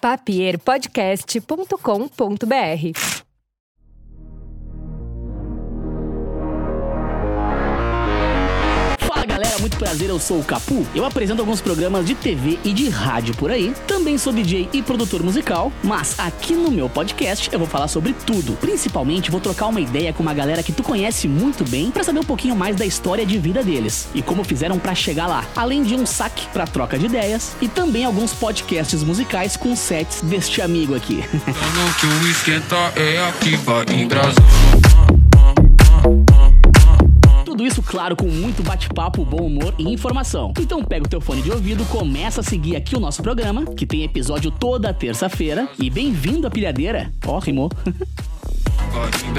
papierpodcast.com.br. muito prazer, eu sou o Capu. Eu apresento alguns programas de TV e de rádio por aí. Também sou DJ e produtor musical, mas aqui no meu podcast eu vou falar sobre tudo. Principalmente vou trocar uma ideia com uma galera que tu conhece muito bem para saber um pouquinho mais da história de vida deles e como fizeram para chegar lá. Além de um saque para troca de ideias e também alguns podcasts musicais com sets deste amigo aqui. Tudo isso, claro, com muito bate-papo, bom humor e informação. Então pega o teu fone de ouvido, começa a seguir aqui o nosso programa, que tem episódio toda terça-feira. E bem-vindo à pilhadeira. Ó, rimou. Em Brasília.